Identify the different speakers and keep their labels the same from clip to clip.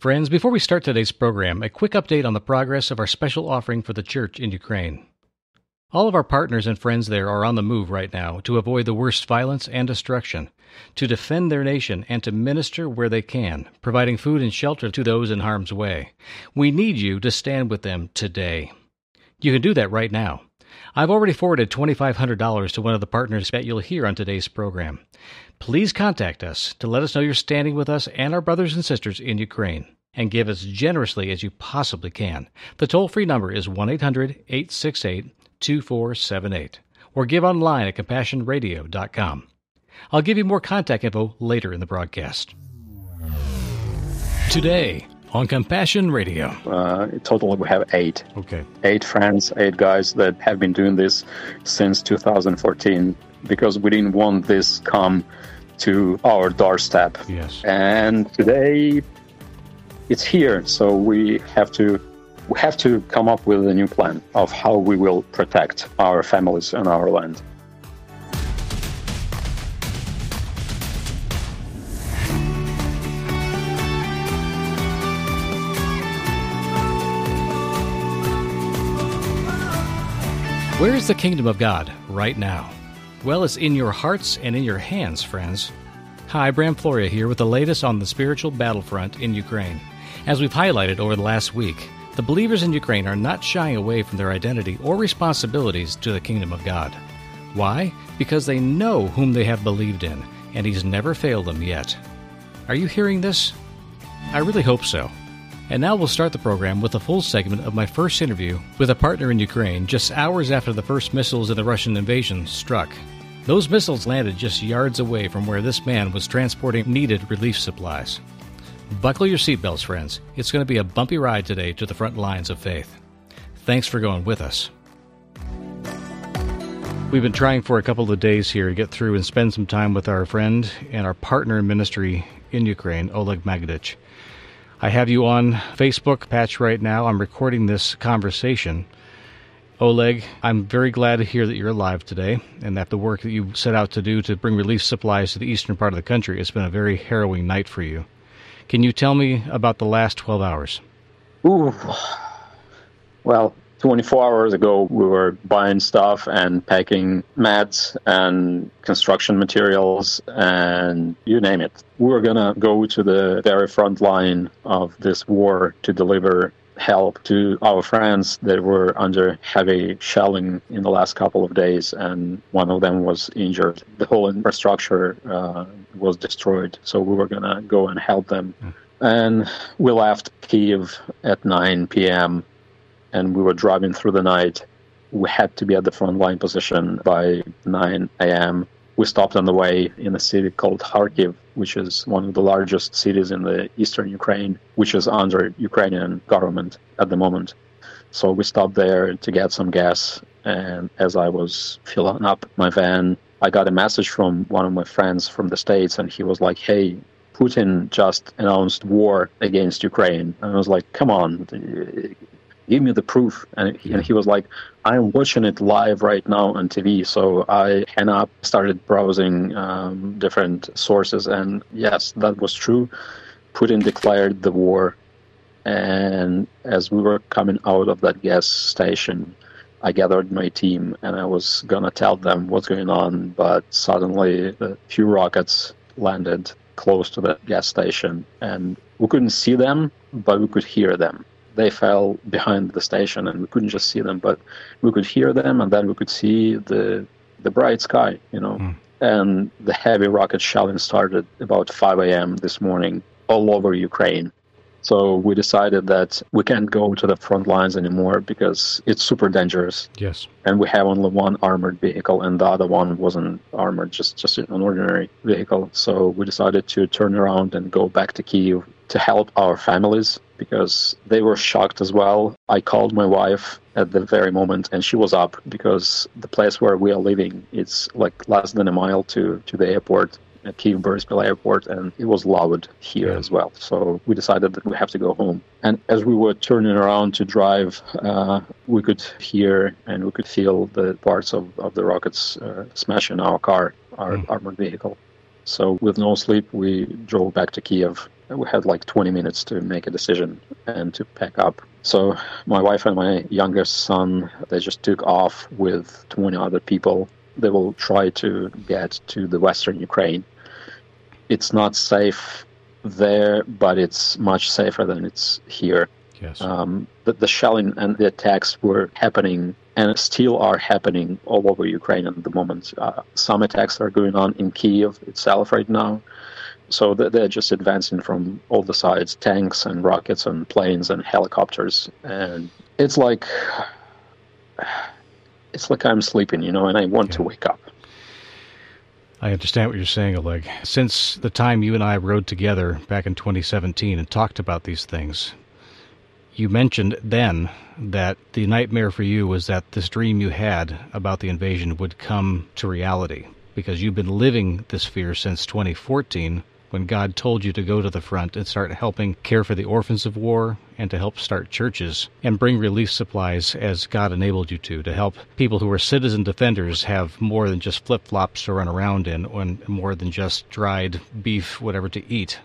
Speaker 1: Friends, before we start today's program, a quick update on the progress of our special offering for the church in Ukraine. All of our partners and friends there are on the move right now to avoid the worst violence and destruction, to defend their nation, and to minister where they can, providing food and shelter to those in harm's way. We need you to stand with them today. You can do that right now. I've already forwarded $2,500 to one of the partners that you'll hear on today's program. Please contact us to let us know you're standing with us and our brothers and sisters in Ukraine and give as generously as you possibly can. The toll free number is 1 800 868 2478 or give online at compassionradio.com. I'll give you more contact info later in the broadcast. Today on Compassion Radio.
Speaker 2: Uh, totally, we have eight.
Speaker 1: Okay.
Speaker 2: Eight friends, eight guys that have been doing this since 2014 because we didn't want this come to our doorstep.
Speaker 1: Yes.
Speaker 2: And today it's here, so we have to we have to come up with a new plan of how we will protect our families and our land.
Speaker 1: Where is the kingdom of God right now? Well, it's in your hearts and in your hands, friends. Hi, Bram Floria here with the latest on the spiritual battlefront in Ukraine. As we've highlighted over the last week, the believers in Ukraine are not shying away from their identity or responsibilities to the kingdom of God. Why? Because they know whom they have believed in, and He's never failed them yet. Are you hearing this? I really hope so. And now we'll start the program with a full segment of my first interview with a partner in Ukraine just hours after the first missiles of the Russian invasion struck. Those missiles landed just yards away from where this man was transporting needed relief supplies. Buckle your seatbelts, friends. It's going to be a bumpy ride today to the front lines of faith. Thanks for going with us. We've been trying for a couple of days here to get through and spend some time with our friend and our partner in ministry in Ukraine, Oleg Magadich. I have you on Facebook patch right now. I'm recording this conversation. Oleg, I'm very glad to hear that you're alive today and that the work that you set out to do to bring relief supplies to the eastern part of the country has been a very harrowing night for you. Can you tell me about the last 12 hours?
Speaker 2: Ooh. Well, 24 hours ago, we were buying stuff and packing mats and construction materials and you name it. We were going to go to the very front line of this war to deliver help to our friends that were under heavy shelling in the last couple of days, and one of them was injured. The whole infrastructure uh, was destroyed, so we were going to go and help them. Mm. And we left Kiev at 9 p.m and we were driving through the night. We had to be at the front line position by 9 a.m. We stopped on the way in a city called Kharkiv, which is one of the largest cities in the eastern Ukraine, which is under Ukrainian government at the moment. So we stopped there to get some gas. And as I was filling up my van, I got a message from one of my friends from the States, and he was like, Hey, Putin just announced war against Ukraine. And I was like, Come on, give me the proof. And he, and he was like, I'm watching it live right now on TV. So I hang up, started browsing um, different sources, and yes, that was true. Putin declared the war, and as we were coming out of that gas station, I gathered my team and I was gonna tell them what's going on, but suddenly a few rockets landed close to the gas station, and we couldn't see them, but we could hear them they fell behind the station and we couldn't just see them, but we could hear them and then we could see the the bright sky, you know. Mm. And the heavy rocket shelling started about 5 a.m. this morning all over Ukraine. So we decided that we can't go to the front lines anymore because it's super dangerous.
Speaker 1: Yes.
Speaker 2: And we have only one armored vehicle, and the other one wasn't armored, just just an ordinary vehicle. So we decided to turn around and go back to Kiev to help our families because they were shocked as well. I called my wife at the very moment and she was up because the place where we are living it's like less than a mile to to the airport at Kiev Boryspil Airport, and it was loud here yeah. as well. So we decided that we have to go home. And as we were turning around to drive, uh, we could hear and we could feel the parts of, of the rockets uh, smashing our car, our mm. armored vehicle. So, with no sleep, we drove back to Kiev. We had like 20 minutes to make a decision and to pack up. So, my wife and my youngest son, they just took off with 20 other people. They will try to get to the western Ukraine. It's not safe there, but it's much safer than it's here.
Speaker 1: Yes.
Speaker 2: Um, the, the shelling and the attacks were happening and still are happening all over Ukraine at the moment. Uh, some attacks are going on in Kiev itself right now. So they're just advancing from all the sides tanks and rockets and planes and helicopters. And it's like. It's like I'm sleeping, you know, and I want yeah. to wake up.
Speaker 1: I understand what you're saying, Oleg. Since the time you and I rode together back in 2017 and talked about these things, you mentioned then that the nightmare for you was that this dream you had about the invasion would come to reality because you've been living this fear since 2014 when God told you to go to the front and start helping care for the orphans of war and to help start churches and bring relief supplies as God enabled you to, to help people who are citizen defenders have more than just flip flops to run around in and more than just dried beef, whatever to eat.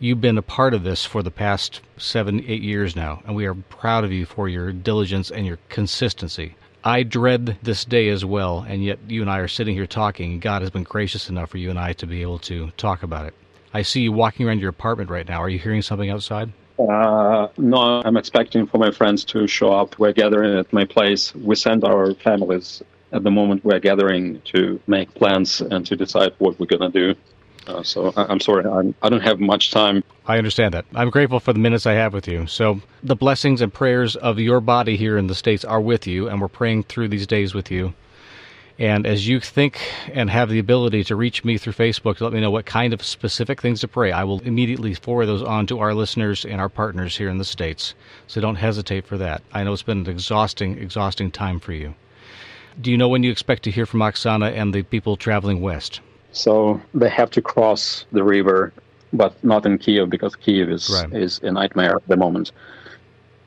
Speaker 1: You've been a part of this for the past seven, eight years now, and we are proud of you for your diligence and your consistency. I dread this day as well, and yet you and I are sitting here talking, God has been gracious enough for you and I to be able to talk about it. I see you walking around your apartment right now. Are you hearing something outside?
Speaker 2: Uh, no, I'm expecting for my friends to show up. We're gathering at my place. We send our families at the moment. We're gathering to make plans and to decide what we're going to do. Uh, so I, am sorry, I'm, I do not have much time.
Speaker 1: I understand that. I'm grateful for the minutes I have with you. So the blessings and prayers of your body here in the States are with you, and we're praying through these days with you. And as you think and have the ability to reach me through Facebook to let me know what kind of specific things to pray, I will immediately forward those on to our listeners and our partners here in the States. So don't hesitate for that. I know it's been an exhausting, exhausting time for you. Do you know when you expect to hear from Oksana and the people traveling west?
Speaker 2: So they have to cross the river, but not in Kiev because Kiev is right. is a nightmare at the moment.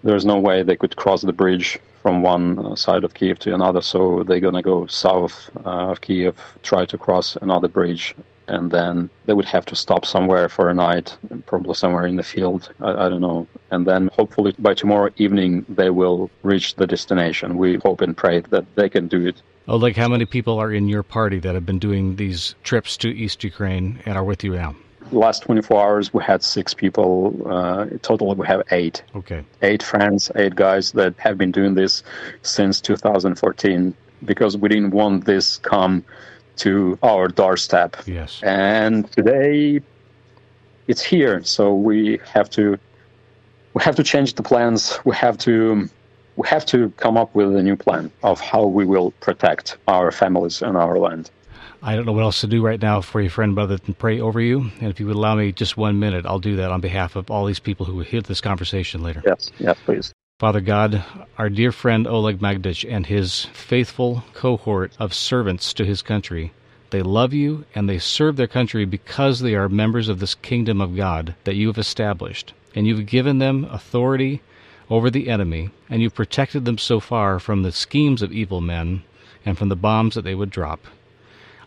Speaker 2: There's no way they could cross the bridge from one uh, side of Kiev to another, so they're gonna go south uh, of Kiev, try to cross another bridge, and then they would have to stop somewhere for a night, probably somewhere in the field. I, I, don't know. And then hopefully by tomorrow evening they will reach the destination. We hope and pray that they can do it
Speaker 1: Oh, like how many people are in your party that have been doing these trips to East Ukraine and are with you now?
Speaker 2: Last 24 hours, we had six people. Uh, total, we have eight.
Speaker 1: Okay.
Speaker 2: Eight friends, eight guys that have been doing this since 2014 because we didn't want this come to our doorstep.
Speaker 1: Yes.
Speaker 2: And today, it's here, so we have to we have to change the plans. We have to we have to come up with a new plan of how we will protect our families and our land.
Speaker 1: I don't know what else to do right now for your friend, other than pray over you. And if you would allow me just one minute, I'll do that on behalf of all these people who will hear this conversation later.
Speaker 2: Yes, yes, please.
Speaker 1: Father God, our dear friend Oleg Magdich and his faithful cohort of servants to his country, they love you and they serve their country because they are members of this kingdom of God that you have established. And you've given them authority over the enemy, and you've protected them so far from the schemes of evil men and from the bombs that they would drop.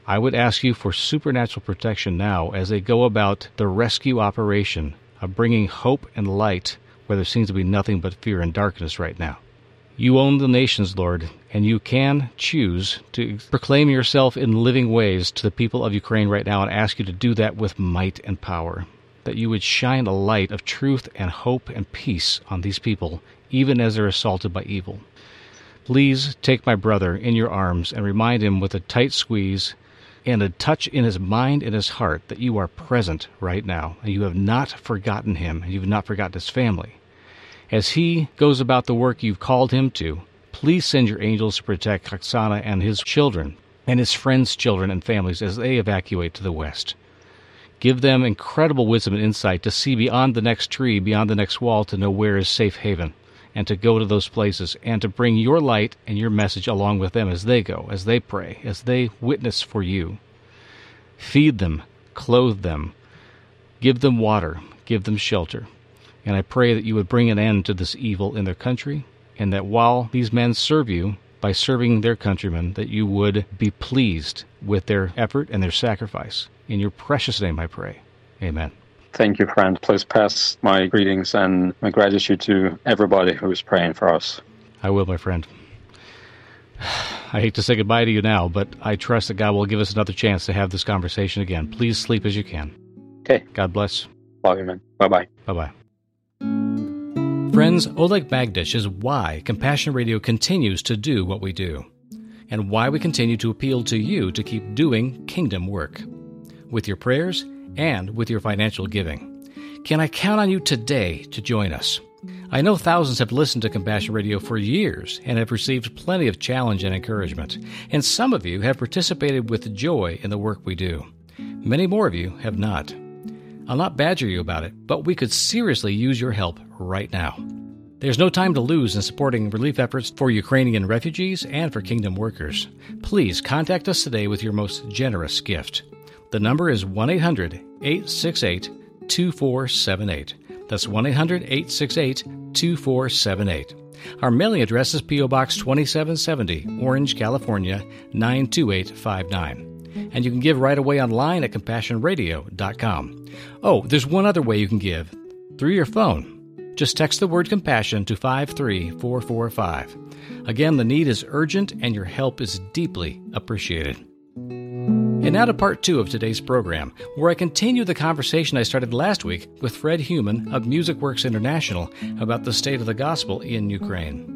Speaker 1: I would ask you for supernatural protection now as they go about the rescue operation of bringing hope and light where there seems to be nothing but fear and darkness right now. You own the nations, Lord, and you can choose to proclaim yourself in living ways to the people of Ukraine right now and ask you to do that with might and power that you would shine a light of truth and hope and peace on these people, even as they're assaulted by evil. Please take my brother in your arms and remind him with a tight squeeze and a touch in his mind and his heart that you are present right now, and you have not forgotten him, and you have not forgotten his family. As he goes about the work you've called him to, please send your angels to protect Oksana and his children, and his friends' children and families as they evacuate to the west. Give them incredible wisdom and insight to see beyond the next tree, beyond the next wall, to know where is safe haven, and to go to those places, and to bring your light and your message along with them as they go, as they pray, as they witness for you. Feed them, clothe them, give them water, give them shelter. And I pray that you would bring an end to this evil in their country, and that while these men serve you, by serving their countrymen, that you would be pleased with their effort and their sacrifice In your precious name I pray. Amen.
Speaker 2: Thank you, friend. Please pass my greetings and my gratitude to everybody who is praying for us.
Speaker 1: I will, my friend. I hate to say goodbye to you now, but I trust that God will give us another chance to have this conversation again. Please sleep as you can.
Speaker 2: Okay.
Speaker 1: God bless.
Speaker 2: Love you, man. Bye bye.
Speaker 1: Bye bye. Friends, Oleg Bagdish is why Compassion Radio continues to do what we do, and why we continue to appeal to you to keep doing kingdom work with your prayers and with your financial giving. Can I count on you today to join us? I know thousands have listened to Compassion Radio for years and have received plenty of challenge and encouragement, and some of you have participated with joy in the work we do. Many more of you have not. I'll not badger you about it, but we could seriously use your help right now. There's no time to lose in supporting relief efforts for Ukrainian refugees and for kingdom workers. Please contact us today with your most generous gift. The number is 1 800 868 2478. That's 1 800 868 2478. Our mailing address is P.O. Box 2770, Orange, California 92859. And you can give right away online at CompassionRadio.com. Oh, there's one other way you can give through your phone. Just text the word compassion to 53445. Again, the need is urgent and your help is deeply appreciated. And now to part two of today's program, where I continue the conversation I started last week with Fred Heumann of Music Works International about the state of the gospel in Ukraine.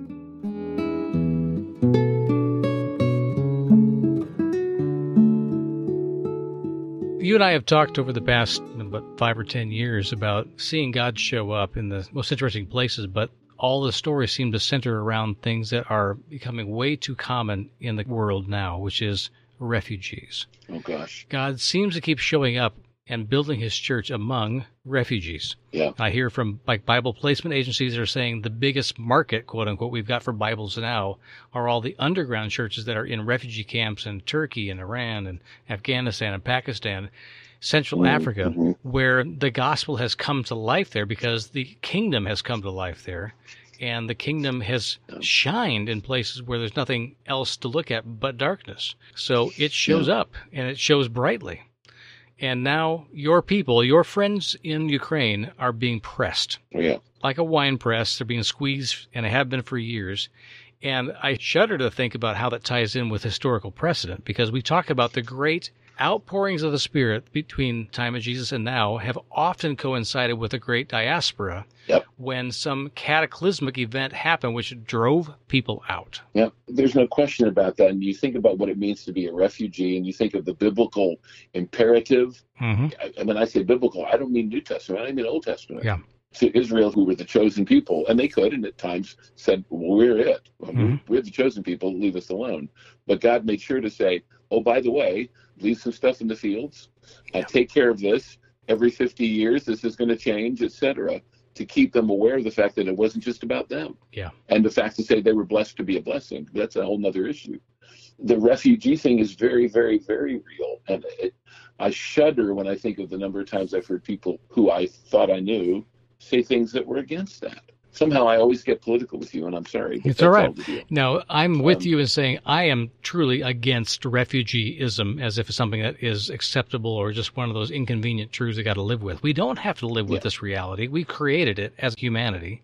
Speaker 1: You and I have talked over the past about five or ten years about seeing God show up in the most interesting places, but all the stories seem to center around things that are becoming way too common in the world now, which is refugees.
Speaker 3: Oh gosh.
Speaker 1: God seems to keep showing up and building his church among refugees.
Speaker 3: Yeah.
Speaker 1: I hear from like Bible placement agencies that are saying the biggest market, quote unquote, we've got for Bibles now are all the underground churches that are in refugee camps in Turkey and Iran and Afghanistan and Pakistan, Central Africa,
Speaker 3: mhm.
Speaker 1: where the gospel has come to life there because the kingdom has come to life there. And the kingdom has shined in places where there's nothing else to look at but darkness. So it shows up and it shows brightly. And now your people, your friends in Ukraine, are being pressed
Speaker 3: Yeah.
Speaker 1: like a wine press. They're being squeezed, and have been for years. And I shudder to think about how that ties in with historical precedent because we talk about the great outpourings of the Spirit between time of Jesus and now have often coincided with a great diaspora
Speaker 3: Yep.
Speaker 1: when some cataclysmic event happened which drove people out.
Speaker 3: Yeah. There's no question about that. And you think about what it means to be a refugee and you think of the biblical imperative.
Speaker 1: Mm-hmm.
Speaker 3: I- And when I say biblical, I don't mean New Testament, I mean Old Testament.
Speaker 1: Yeah.
Speaker 3: To Israel, who were the chosen people, and they could, and at times said, well, "We're it.
Speaker 1: Mhm.
Speaker 3: We're the chosen people. Leave us alone." But God made sure to say, "Oh, by the way, leave some stuff in the fields. Uh, take care of this. Every 50 years, this is going to change, etc." To keep them aware of the fact that it wasn't just about them.
Speaker 1: Yeah.
Speaker 3: And the fact to say they were blessed to be a blessing. That's a whole nother issue. The refugee thing is very, very, very real, and it, I shudder when I think of the number of times I've heard people who I thought I knew say things that were against that. Somehow I always get political with you, and I'm sorry.
Speaker 1: It's all right.
Speaker 3: deal.
Speaker 1: Now, I'm with
Speaker 3: Um,
Speaker 1: you in saying I am truly against refugeeism as if it's something that is acceptable or just one of those inconvenient truths we got to live with. We don't have to live with
Speaker 3: Yeah.
Speaker 1: this reality. We created it as humanity,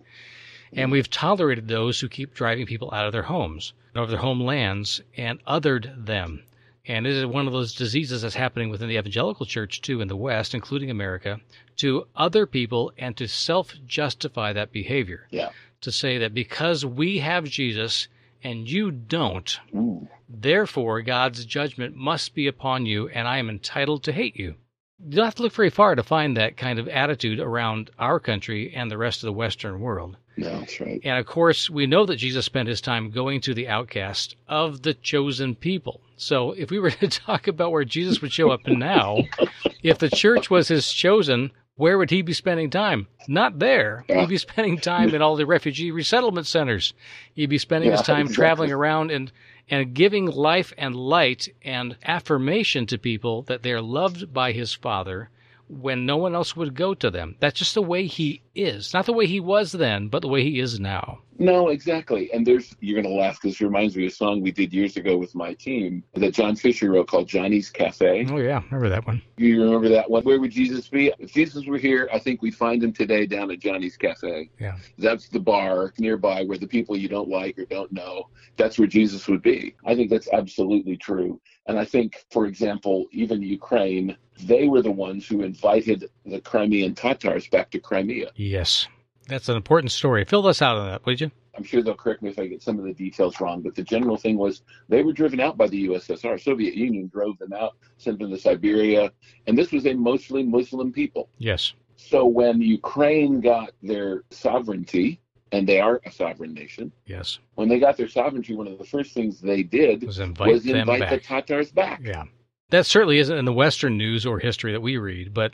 Speaker 1: and we've tolerated those who keep driving people out of their homes, out of their homelands, and othered them. And it is one of those diseases that's happening within the evangelical church too in the West, including America, to other people and to self justify that behavior
Speaker 3: Yeah.
Speaker 1: to say that because we have Jesus and you don't,
Speaker 3: Ooh.
Speaker 1: therefore God's judgment must be upon you and I am entitled to hate you. You don't have to look very far to find that kind of attitude around our country and the rest of the Western world.
Speaker 3: No, that's right.
Speaker 1: And of course, we know that Jesus spent his time going to the outcast of the chosen people. So if we were to talk about where Jesus would show up now, if the church was his chosen, where would he be spending time? Not there. He'd be spending time in all the refugee resettlement centers. He'd be spending his time
Speaker 3: exactly.
Speaker 1: traveling around and and giving life and light and affirmation to people that they're loved by his father when no one else would go to them. That's just the way he is. Not the way he was then, but the way he is now.
Speaker 3: No, exactly. And there's, you're going to laugh because it reminds me of a song we did years ago with my team that John Fischer wrote called Johnny's Cafe.
Speaker 1: Oh, yeah. Remember that one.
Speaker 3: You remember that one? Where would Jesus be? If Jesus were here, I think we'd find him today down at Johnny's Cafe.
Speaker 1: Yeah.
Speaker 3: That's the bar nearby where the people you don't like or don't know, that's where Jesus would be. I think that's absolutely true. And I think, for example, even Ukraine, they were the ones who invited the Crimean Tatars back to Crimea.
Speaker 1: Yes. That's an important story. Fill us out on that, would you?
Speaker 3: I'm sure they'll correct me if I get some of the details wrong, but the general thing was they were driven out by the USSR. Soviet Union drove them out, sent them to Siberia, and this was a mostly Muslim people.
Speaker 1: Yes.
Speaker 3: So when Ukraine got their sovereignty, and they are a sovereign nation,
Speaker 1: Yes.
Speaker 3: when they got their sovereignty, one of the first things they did
Speaker 1: Was invite
Speaker 3: was invite
Speaker 1: back.
Speaker 3: the Tatars back.
Speaker 1: Yeah. That certainly isn't in the Western news or history that we read, but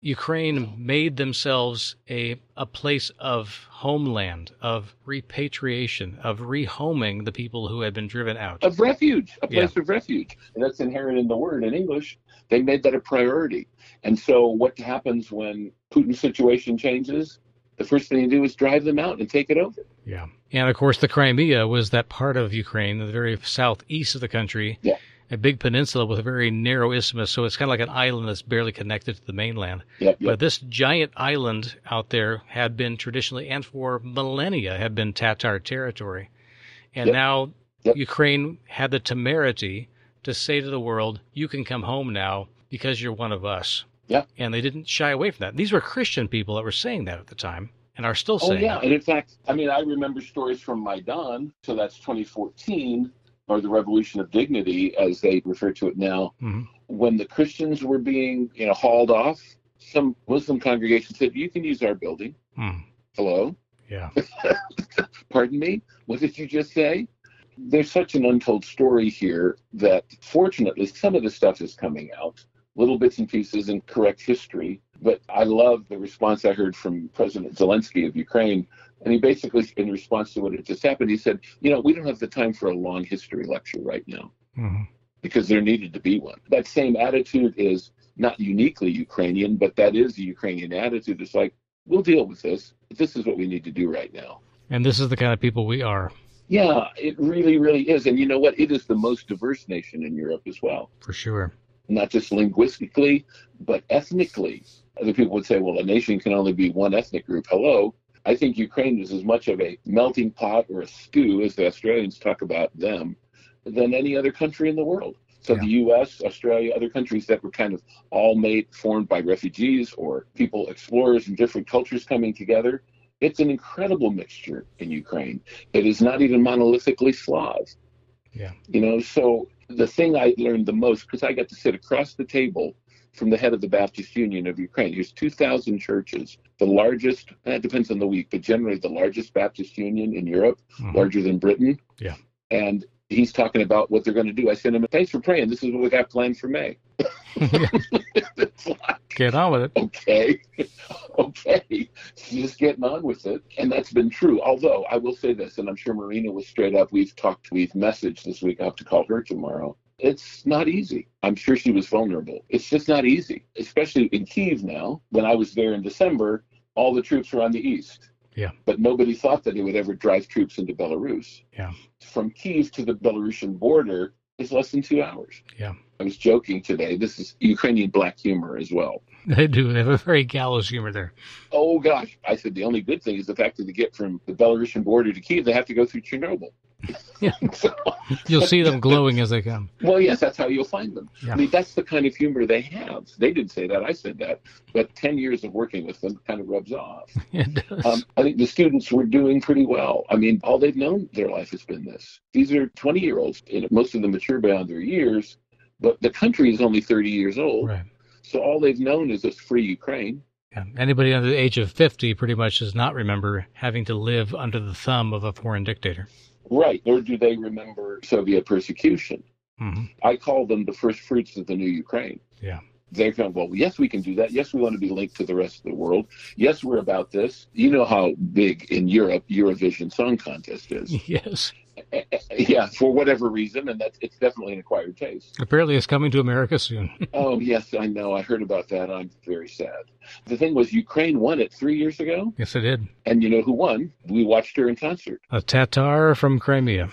Speaker 1: Ukraine made themselves a, a place of homeland, of repatriation, of rehoming the people who had been driven out.
Speaker 3: Of refuge, a place of refuge. And that's inherent in the word in English. They made that a priority. And so what happens when Putin's situation changes? The first thing you do is drive them out and take it over.
Speaker 1: Yeah. And of course, the Crimea was that part of Ukraine, the very southeast of the country.
Speaker 3: Yeah.
Speaker 1: A big peninsula with a very narrow isthmus, so it's kind of like an island that's barely connected to the mainland.
Speaker 3: Yep, yep.
Speaker 1: But this giant island out there had been traditionally and for millennia had been Tatar territory. And
Speaker 3: Yep.
Speaker 1: now. Ukraine had the temerity to say to the world, you can come home now because you're one of us.
Speaker 3: Yep.
Speaker 1: And they didn't shy away from that. These were Christian people that were saying that at the time and are still saying.
Speaker 3: Oh yeah,
Speaker 1: it.
Speaker 3: and in fact, I mean, I remember stories from Maidan, so that's 2014, or the Revolution of Dignity, as they refer to it now,
Speaker 1: Mhm.
Speaker 3: when the Christians were being, you know, hauled off. Some Muslim congregation said, "You can use our building."
Speaker 1: Hmm.
Speaker 3: Hello,
Speaker 1: Yeah.
Speaker 3: pardon me. What did you just say? There's such an untold story here that, fortunately, some of the stuff is coming out, little bits and pieces and correct history. But I love the response I heard from President Zelensky of Ukraine. And he basically, in response to what had just happened, he said, You know, we don't have the time for a long history lecture right now
Speaker 1: Mhm.
Speaker 3: because there needed to be one. That same attitude is not uniquely Ukrainian, but that is the Ukrainian attitude. It's like, we'll deal with this. This is what we need to do right now.
Speaker 1: And this is the kind of people we are,
Speaker 3: Yeah, it really, really is. And you know what? It is the most diverse nation in Europe as well,
Speaker 1: for sure.
Speaker 3: Not just linguistically, but ethnically. Other people would say, well, a nation can only be one ethnic group. Hello. I think Ukraine is as much of a melting pot or a stew, as the Australians talk about them, than any other country in the world. So
Speaker 1: Yeah.
Speaker 3: the U.S., Australia, other countries that were kind of all made, formed by refugees or people, explorers and different cultures coming together. It's an incredible mixture in Ukraine. It is not even monolithically Slav.
Speaker 1: Yeah.
Speaker 3: You know, so the thing I learned the most, because I got to sit across the table from the head of the Baptist Union of Ukraine. There's 2,000 churches, the largest, and it depends on the week, but generally the largest Baptist Union in Europe,
Speaker 1: Mhm.
Speaker 3: larger than Britain.
Speaker 1: Yeah.
Speaker 3: And he's talking about what they're going to do. I sent him, thanks for praying. This is what we got planned for May. Like,
Speaker 1: Get on with it.
Speaker 3: okay, okay, just getting on with it. And that's been true. Although I will say this, and I'm sure Marina was straight up. We've talked, we've messaged this week. I have to call her tomorrow. It's not easy. I'm sure she was vulnerable. It's just not easy, especially in Kiev now. When I was there in December, all the troops were on the east.
Speaker 1: Yeah.
Speaker 3: But nobody thought that they would ever drive troops into Belarus.
Speaker 1: Yeah.
Speaker 3: From Kiev to the Belarusian border is less than two hours.
Speaker 1: Yeah.
Speaker 3: I was joking today. This is Ukrainian black humor as well.
Speaker 1: They do. They have a very gallows humor there.
Speaker 3: Oh gosh, I said the only good thing is the fact that they get from the Belarusian border to Kiev, they have to go through Chernobyl.
Speaker 1: Yeah.
Speaker 3: So,
Speaker 1: You'll see them glowing as they come.
Speaker 3: well, yes, that's how you'll find them.
Speaker 1: Yeah.
Speaker 3: I mean, that's the kind of humor they have. They didn't say that; I said that. But ten years of working with them kind of rubs off.
Speaker 1: It does.
Speaker 3: Um, I think the students were doing pretty well. I mean, all they've known their life has been this. These are 20 year olds, and most of them mature beyond their years, but the country is only 30 years old.
Speaker 1: right.
Speaker 3: So all they've known is this free Ukraine.
Speaker 1: Yeah. Anybody under the age of 50 pretty much does not remember having to live under the thumb of a foreign dictator.
Speaker 3: Right. Nor do they remember Soviet persecution.
Speaker 1: hmm
Speaker 3: I call them the first fruits of the new Ukraine.
Speaker 1: Yeah.
Speaker 3: They've gone, well, yes, we can do that. Yes, we want to be linked to the rest of the world. Yes, we're about this. You know how big in Europe Eurovision Song Contest is.
Speaker 1: Yes.
Speaker 3: yeah, for whatever reason, and that's it's definitely an acquired taste.
Speaker 1: Apparently, it's coming to America soon.
Speaker 3: oh yes, I know. I heard about that. I'm very sad. The thing was, Ukraine won it three years ago.
Speaker 1: Yes, it did.
Speaker 3: And you know who won? We watched her in concert.
Speaker 1: A Tatar from Crimea.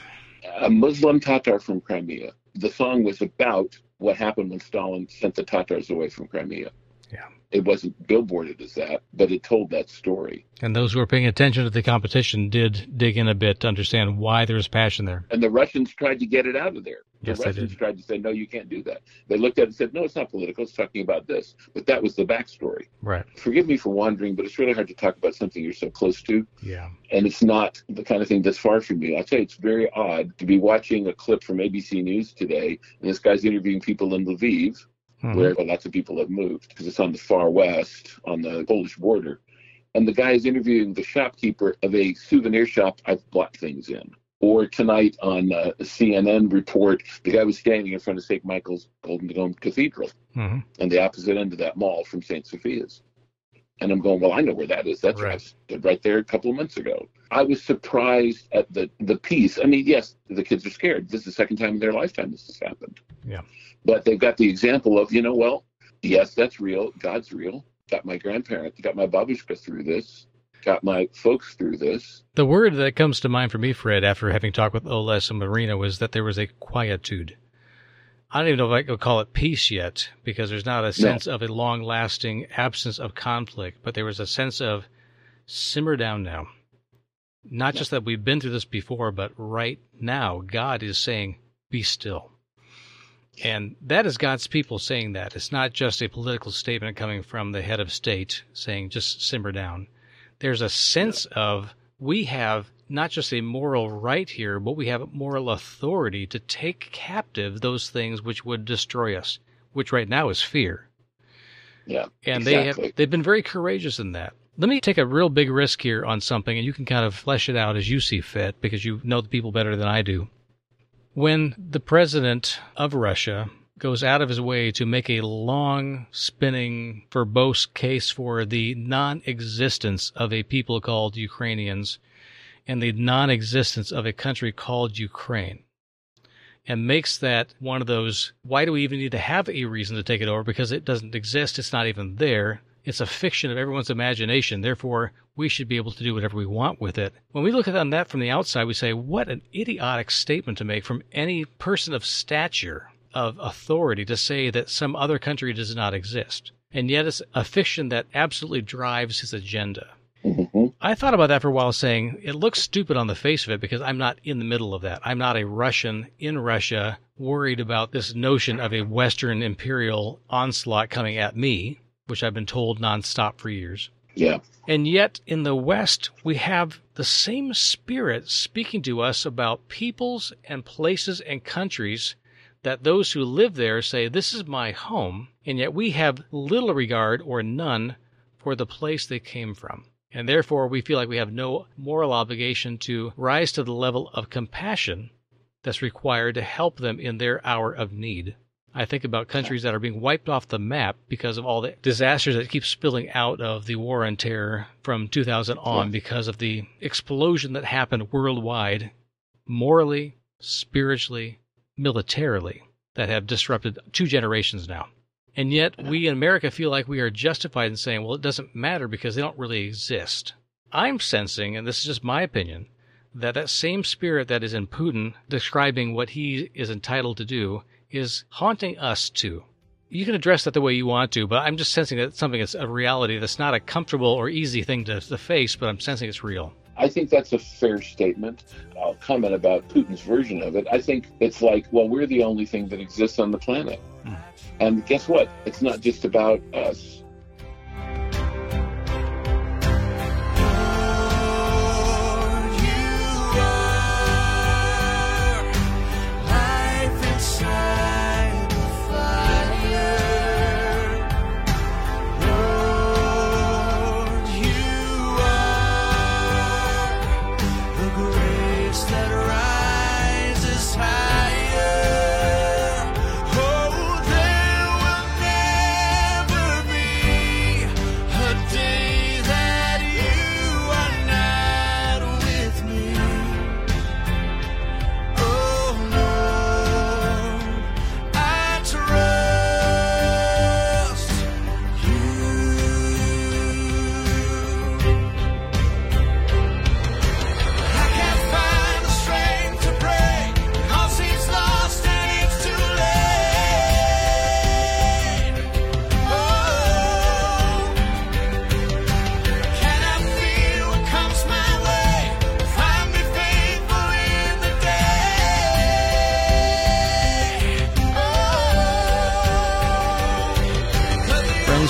Speaker 3: A Muslim Tatar from Crimea. The song was about what happened when Stalin sent the Tatars away from Crimea.
Speaker 1: Yeah.
Speaker 3: It wasn't billboarded as that, but it told that story.
Speaker 1: And those who were paying attention to the competition did dig in a bit to understand why there was passion there.
Speaker 3: And the Russians tried to get it out of there. The
Speaker 1: yes,
Speaker 3: Russians tried to say, no, you can't do that. They looked at it and said, no, it's not political. It's talking about this. But that was the backstory.
Speaker 1: Right.
Speaker 3: Forgive me for wandering, but it's really hard to talk about something you're so close to.
Speaker 1: Yeah.
Speaker 3: And it's not the kind of thing that's far from you. I'll tell you, it's very odd to be watching a clip from ABC News today, and this guy's interviewing people in Lviv, mm-hmm. where lots of people have moved because it's on the far west, on the Polish border. And the guy is interviewing the shopkeeper of a souvenir shop I've bought things in. Or tonight on uh, CNN report, the guy was standing in front of St. Michael's Golden Dome Cathedral
Speaker 1: mm-hmm.
Speaker 3: and the opposite end of that mall from St. Sophia's. And I'm going, well, I know where that is. That's right. Right there a couple of months ago. I was surprised at the the peace. I mean, yes, the kids are scared. This is the second time in their lifetime this has happened.
Speaker 1: Yeah.
Speaker 3: But they've got the example of, you know, well, yes, that's real. God's real. Got my grandparents, got my babushka through this, got my folks through this.
Speaker 1: The word that comes to mind for me, Fred, after having talked with Oles and Marina, was that there was a quietude. I don't even know if I could call it peace yet, because there's not a sense no. of a long lasting absence of conflict, but there was a sense of simmer down now. Not just that we've been through this before, but right now, God is saying, be still. And that is God's people saying that. It's not just a political statement coming from the head of state saying, just simmer down. There's a sense of we have not just a moral right here, but we have moral authority to take captive those things which would destroy us, which right now is fear.
Speaker 3: Yeah.
Speaker 1: And
Speaker 3: exactly.
Speaker 1: they have they've been very courageous in that. Let me take a real big risk here on something and you can kind of flesh it out as you see fit because you know the people better than I do. When the president of Russia goes out of his way to make a long spinning verbose case for the non existence of a people called Ukrainians and the non existence of a country called Ukraine. And makes that one of those, why do we even need to have a reason to take it over? Because it doesn't exist. It's not even there. It's a fiction of everyone's imagination. Therefore, we should be able to do whatever we want with it. When we look at that from the outside, we say, what an idiotic statement to make from any person of stature, of authority, to say that some other country does not exist. And yet it's a fiction that absolutely drives his agenda.
Speaker 3: Mm-hmm.
Speaker 1: I thought about that for a while, saying it looks stupid on the face of it because I'm not in the middle of that. I'm not a Russian in Russia worried about this notion of a Western imperial onslaught coming at me, which I've been told nonstop for years.
Speaker 3: Yeah.
Speaker 1: And yet in the West, we have the same spirit speaking to us about peoples and places and countries that those who live there say, This is my home, and yet we have little regard or none for the place they came from. And therefore, we feel like we have no moral obligation to rise to the level of compassion that's required to help them in their hour of need. I think about countries that are being wiped off the map because of all the disasters that keep spilling out of the war on terror from 2000 on yeah. because of the explosion that happened worldwide, morally, spiritually, militarily, that have disrupted two generations now. And yet, we in America feel like we are justified in saying, well, it doesn't matter because they don't really exist. I'm sensing, and this is just my opinion, that that same spirit that is in Putin describing what he is entitled to do is haunting us too. You can address that the way you want to, but I'm just sensing that something is a reality that's not a comfortable or easy thing to, to face, but I'm sensing it's real.
Speaker 3: I think that's a fair statement. I'll comment about Putin's version of it. I think it's like, well, we're the only thing that exists on the planet. Mm. And guess what? It's not just about us.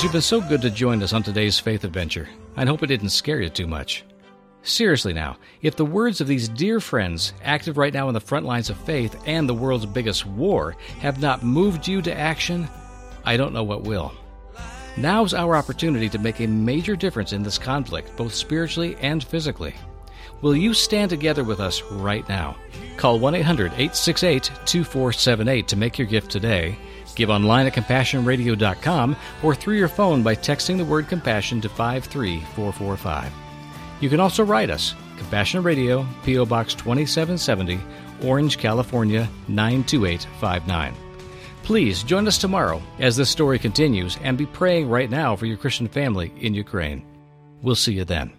Speaker 1: You've been so good to join us on today's faith adventure. I hope it didn't scare you too much. Seriously now, if the words of these dear friends, active right now on the front lines of faith and the world's biggest war, have not moved you to action, I don't know what will. Now's our opportunity to make a major difference in this conflict, both spiritually and physically. Will you stand together with us right now? Call 1 800 868 2478 to make your gift today. Give online at CompassionRadio.com or through your phone by texting the word compassion to 53445. You can also write us Compassion Radio, P.O. Box 2770, Orange, California 92859. Please join us tomorrow as this story continues and be praying right now for your Christian family in Ukraine. We'll see you then.